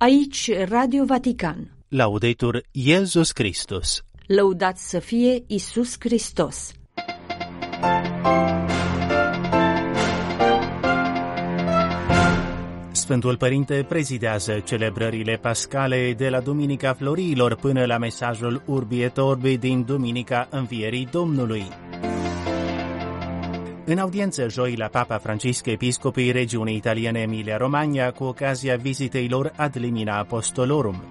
Aici Radio Vatican. Laudetur Iesus Christus. Lăudat să fie Isus Hristos. Sfântul Părinte prezidează celebrările pascale de la Duminica Florilor până la mesajul Urbi et Orbi din Duminica Învierii Domnului. În audiență joi la Papa Francisc, episcopii regiunii italiene Emilia-Romagna cu ocazia vizitei lor ad limina apostolorum.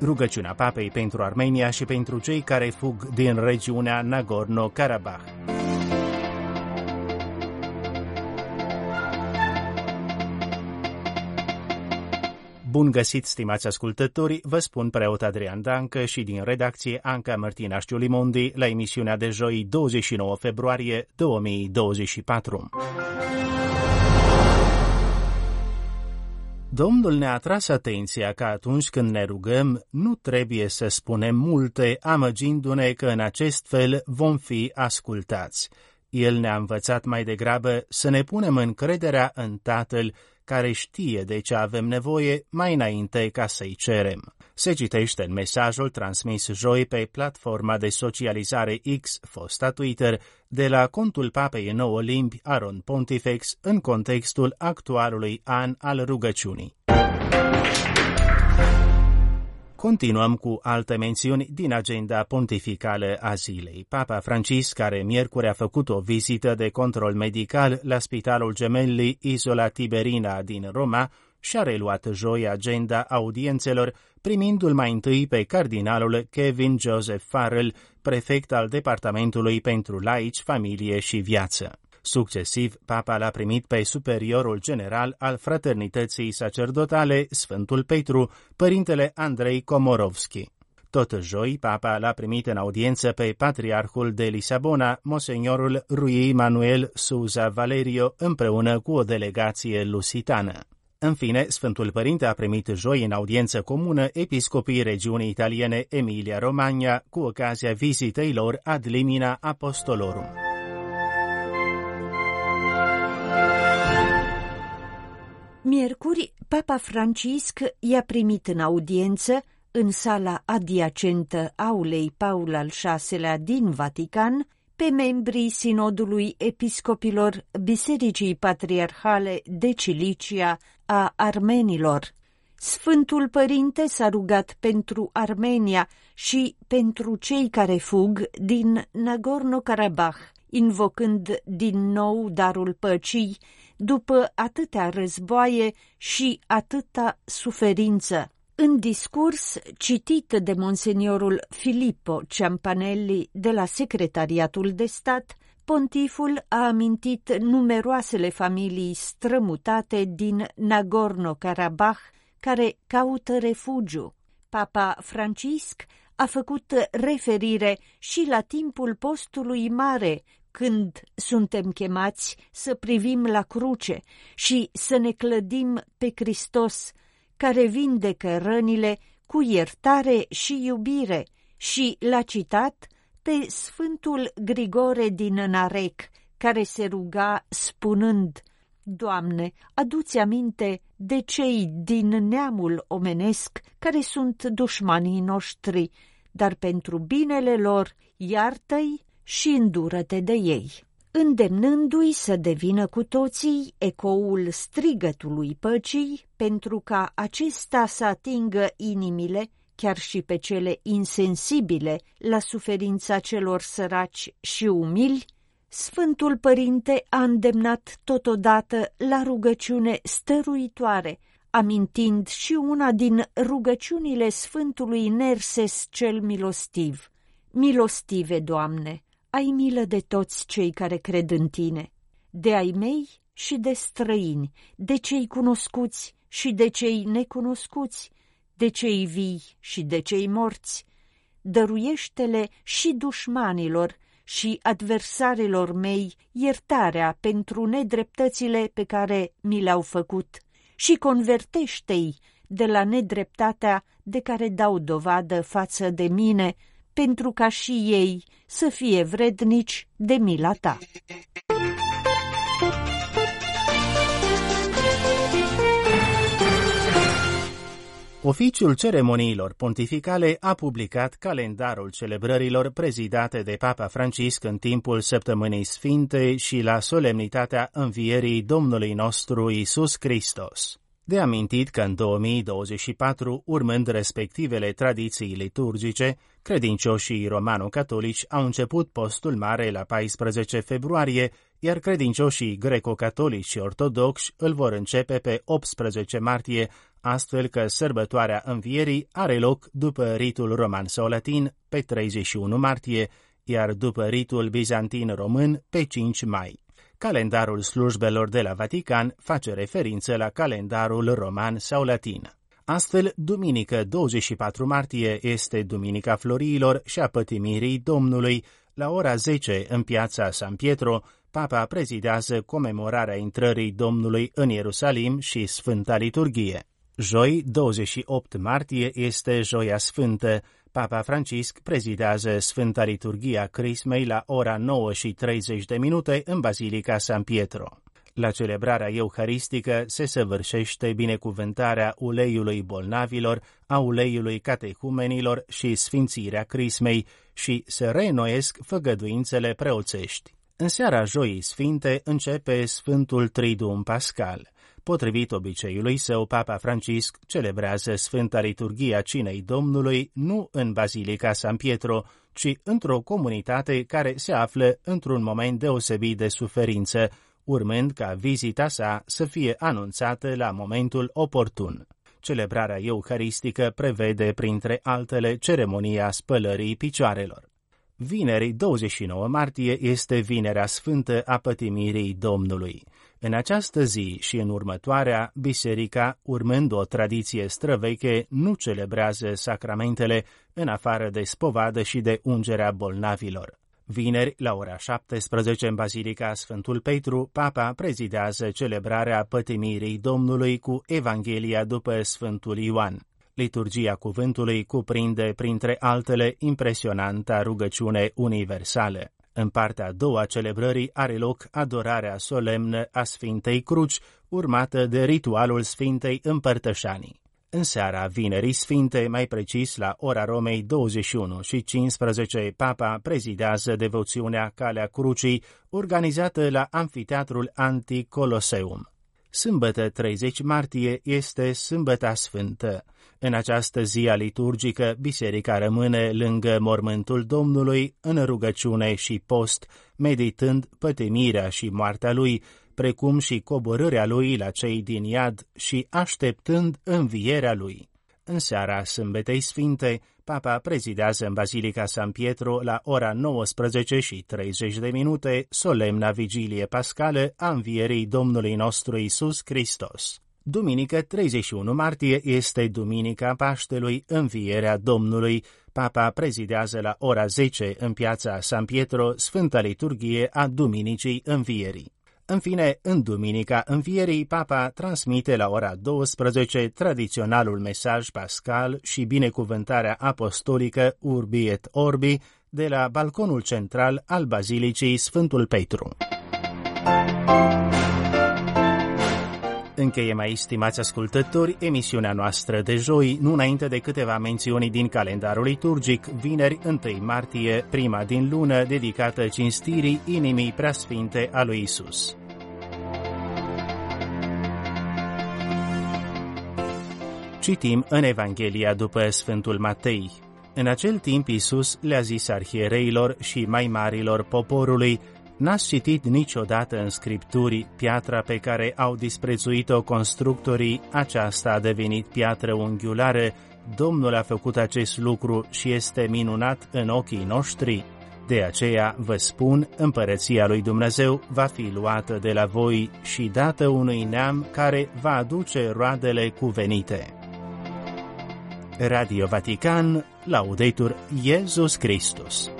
Rugăciunea Papei pentru Armenia și pentru cei care fug din regiunea Nagorno-Karabakh. Bun găsit, stimați ascultători, vă spun preot Adrian Dancă și din redacție Anca Martina Știulimondi la emisiunea de joi 29 februarie 2024. Domnul ne-a tras atenția că atunci când ne rugăm, nu trebuie să spunem multe, amăgindu-ne că în acest fel vom fi ascultați. El ne-a învățat mai degrabă să ne punem încrederea în Tatăl care știe de ce avem nevoie mai înainte ca să-i cerem. Se citește în mesajul transmis joi pe platforma de socializare X, fosta Twitter, de la contul papei în nouă limbi Aron Pontifex în contextul actualului an al rugăciunii. Continuăm cu alte mențiuni din agenda pontificală a zilei. Papa Francis, care miercuri a făcut o vizită de control medical la Spitalul Gemelli Isola Tiberina din Roma, și-a reluat joi agenda audiențelor, primindu-l mai întâi pe cardinalul Kevin Joseph Farrell, prefect al Departamentului pentru Laici, Familie și Viață. Succesiv, papa l-a primit pe superiorul general al fraternității sacerdotale, Sfântul Petru, părintele Andrei Komorovski. Tot joi, papa l-a primit în audiență pe patriarhul de Lisabona, monseniorul Rui Manuel Souza Valerio, împreună cu o delegație lusitană. În fine, Sfântul Părinte a primit joi în audiență comună episcopii regiunii italiene Emilia-Romagna cu ocazia vizitei lor ad limina apostolorum. Miercuri, Papa Francisc i-a primit în audiență, în sala adiacentă aulei Paul al VI-lea din Vatican, pe membrii Sinodului Episcopilor Bisericii Patriarhale de Cilicia a Armenilor. Sfântul Părinte s-a rugat pentru Armenia și pentru cei care fug din Nagorno-Karabakh, invocând din nou darul păcii după atâtea războaie și atâta suferință. În discurs citit de monseniorul Filippo Ciampanelli de la Secretariatul de Stat, pontiful a amintit numeroasele familii strămutate din Nagorno-Karabakh care caută refugiu. Papa Francisc a făcut referire și la timpul postului mare, când suntem chemați să privim la cruce și să ne clădim pe Hristos, care vindecă rănile cu iertare și iubire, și l-a citat pe Sfântul Grigore din Narec, care se ruga spunând, Doamne, aduți aminte de cei din neamul omenesc care sunt dușmanii noștri, dar pentru binele lor iartă-i și îndură-te de ei, îndemnându-i să devină cu toții ecoul strigătului păcii, pentru ca acesta să atingă inimile, chiar și pe cele insensibile, la suferința celor săraci și umili, Sfântul Părinte a îndemnat totodată la rugăciune stăruitoare, amintind și una din rugăciunile Sfântului Nerses cel milostiv. Milostive, Doamne, ai milă de toți cei care cred în tine, de ai mei și de străini, de cei cunoscuți și de cei necunoscuți, de cei vii și de cei morți. Dăruiește-le și dușmanilor și adversarilor mei iertarea pentru nedreptățile pe care mi le-au făcut și convertește-i de la nedreptatea de care dau dovadă față de mine, pentru ca și ei să fie vrednici de mila ta. Oficiul ceremoniilor pontificale a publicat calendarul celebrărilor prezidate de Papa Francisc în timpul Săptămânii Sfinte și la solemnitatea învierii Domnului nostru Isus Hristos. De amintit că în 2024, urmând respectivele tradiții liturgice, credincioșii romano-catolici au început postul mare la 14 februarie, iar credincioșii greco-catolici și ortodoxi îl vor începe pe 18 martie, astfel că sărbătoarea învierii are loc după ritul roman sau latin pe 31 martie, iar după ritul bizantin român pe 5 mai. Calendarul slujbelor de la Vatican face referință la calendarul roman sau latin. Astfel, duminică 24 martie este Duminica Floriilor și a Pătimirii Domnului. La ora 10, în piața San Pietro, Papa prezidează comemorarea intrării Domnului în Ierusalim și Sfânta Liturghie. Joi, 28 martie, este Joia Sfântă. Papa Francisc prezidează Sfânta Liturghia Crismei la ora 9 și 30 de minute în Basilica San Pietro. La celebrarea euharistică se săvârșește binecuvântarea uleiului bolnavilor, a uleiului catehumenilor și sfințirea crismei și se reînnoiesc făgăduințele preoțești. În seara joii sfinte începe Sfântul Triduum Pascal. Potrivit obiceiului său, Papa Francisc celebrează Sfânta Liturghia Cinei Domnului nu în Basilica San Pietro, ci într-o comunitate care se află într-un moment deosebit de suferință, urmând ca vizita sa să fie anunțată la momentul oportun. Celebrarea euharistică prevede, printre altele, ceremonia spălării picioarelor. Vineri 29 martie este Vinerea Sfântă a Pătimirii Domnului. În această zi și în următoarea, biserica, urmând o tradiție străveche, nu celebrează sacramentele în afară de spovadă și de ungerea bolnavilor. Vineri, la ora 17, în Basilica Sfântul Petru, Papa prezidează celebrarea pătimirii Domnului cu Evanghelia după Sfântul Ioan. Liturgia cuvântului cuprinde, printre altele, impresionanta rugăciune universală. În partea a doua celebrării are loc adorarea solemnă a Sfintei Cruci, urmată de ritualul Sfintei Împărtășanii. În seara Vinerii Sfinte, mai precis la ora Romei 21 și 15, Papa prezidează devoțiunea Calea Crucii, organizată la Amfiteatrul Anticoloseum. Sâmbătă 30 martie este Sâmbăta Sfântă. În această zi a liturgică, biserica rămâne lângă mormântul Domnului în rugăciune și post, meditând pătimirea și moartea lui, precum și coborârea lui la cei din iad și așteptând învierea lui. În seara Sâmbetei Sfinte, Papa prezidează în Basilica San Pietro la ora 19 și 30 de minute solemna vigilie pascală a învierii Domnului nostru Isus Hristos. Duminică 31 martie este Duminica Paștelui, învierea Domnului. Papa prezidează la ora 10 în piața San Pietro Sfânta Liturghie a Duminicii Învierii. În fine, în Duminica Învierii, Papa transmite la ora 12 tradiționalul mesaj pascal și binecuvântarea apostolică Urbi et Orbi de la balconul central al Bazilicii Sfântul Petru. Încheie mai stimați ascultători emisiunea noastră de joi, nu înainte de câteva mențiuni din calendarul liturgic, vineri 1 martie, prima din lună, dedicată cinstirii inimii preasfinte a lui Isus. Citim în Evanghelia după Sfântul Matei. În acel timp Iisus le-a zis arhiereilor și mai marilor poporului, N-ați citit niciodată în scripturi piatra pe care au disprețuit-o constructorii, aceasta a devenit piatră unghiulară, Domnul a făcut acest lucru și este minunat în ochii noștri. De aceea vă spun, împărăția lui Dumnezeu va fi luată de la voi și dată unui neam care va aduce roadele cuvenite. Radio Vatican, Laudetur Jesus Christus.